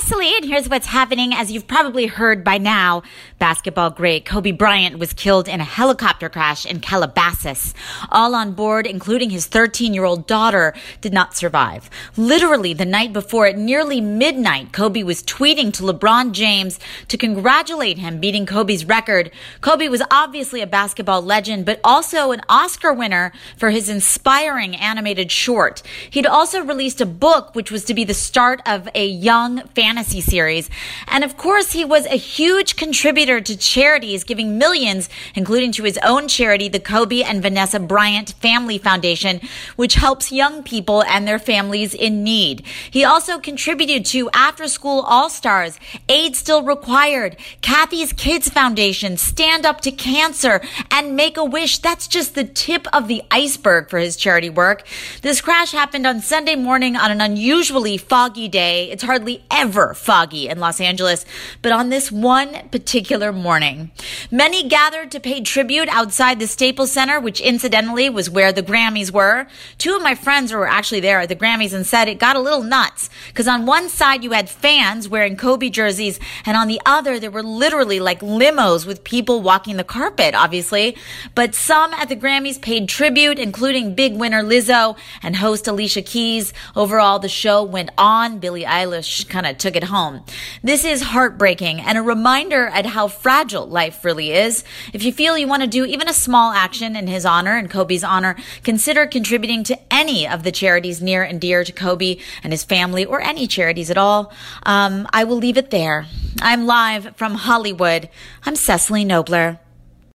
Cecily, and here's what's happening. As you've probably heard by now, basketball great Kobe Bryant was killed in a helicopter crash in Calabasas. All on board, including his 13 year old daughter, did not survive. Literally the night before, at nearly midnight, Kobe was tweeting to LeBron James to congratulate him beating Kobe's record. Kobe was obviously a basketball legend, but also an Oscar winner for his inspiring animated short. He'd also released a book, which was to be the start of a young fantasy series. And of course, he was a huge contributor to charities, giving millions, including to his own charity, the Kobe and Vanessa Bryant Family Foundation, which helps young people and their families in need. He also contributed to After School All Stars, Aid Still Required, Kathy's Kids Foundation, Stand Up to Cancer, and Make a Wish. That's just the tip of the iceberg for his charity work. This crash happened on Sunday morning on an unusually foggy day. It's hardly ever ever foggy in Los Angeles, but on this one particular morning, many gathered to pay tribute outside the Staples Center, which incidentally was where the Grammys were. Two of my friends were actually there at the Grammys and said it got a little nuts because on one side you had fans wearing Kobe jerseys, and on the other there were literally like limos with people walking the carpet, obviously. But some at the Grammys paid tribute, including big winner Lizzo and host Alicia Keys. Overall, the show went on. Billie Eilish kind of took it home. This is heartbreaking and a reminder at how fragile life really is. If you feel you want to do even a small action in his honor and Kobe's honor, consider contributing to any of the charities near and dear to Kobe and his family or any charities at all. Um, I will leave it there. I'm live from Hollywood. I'm Cecily Nobler.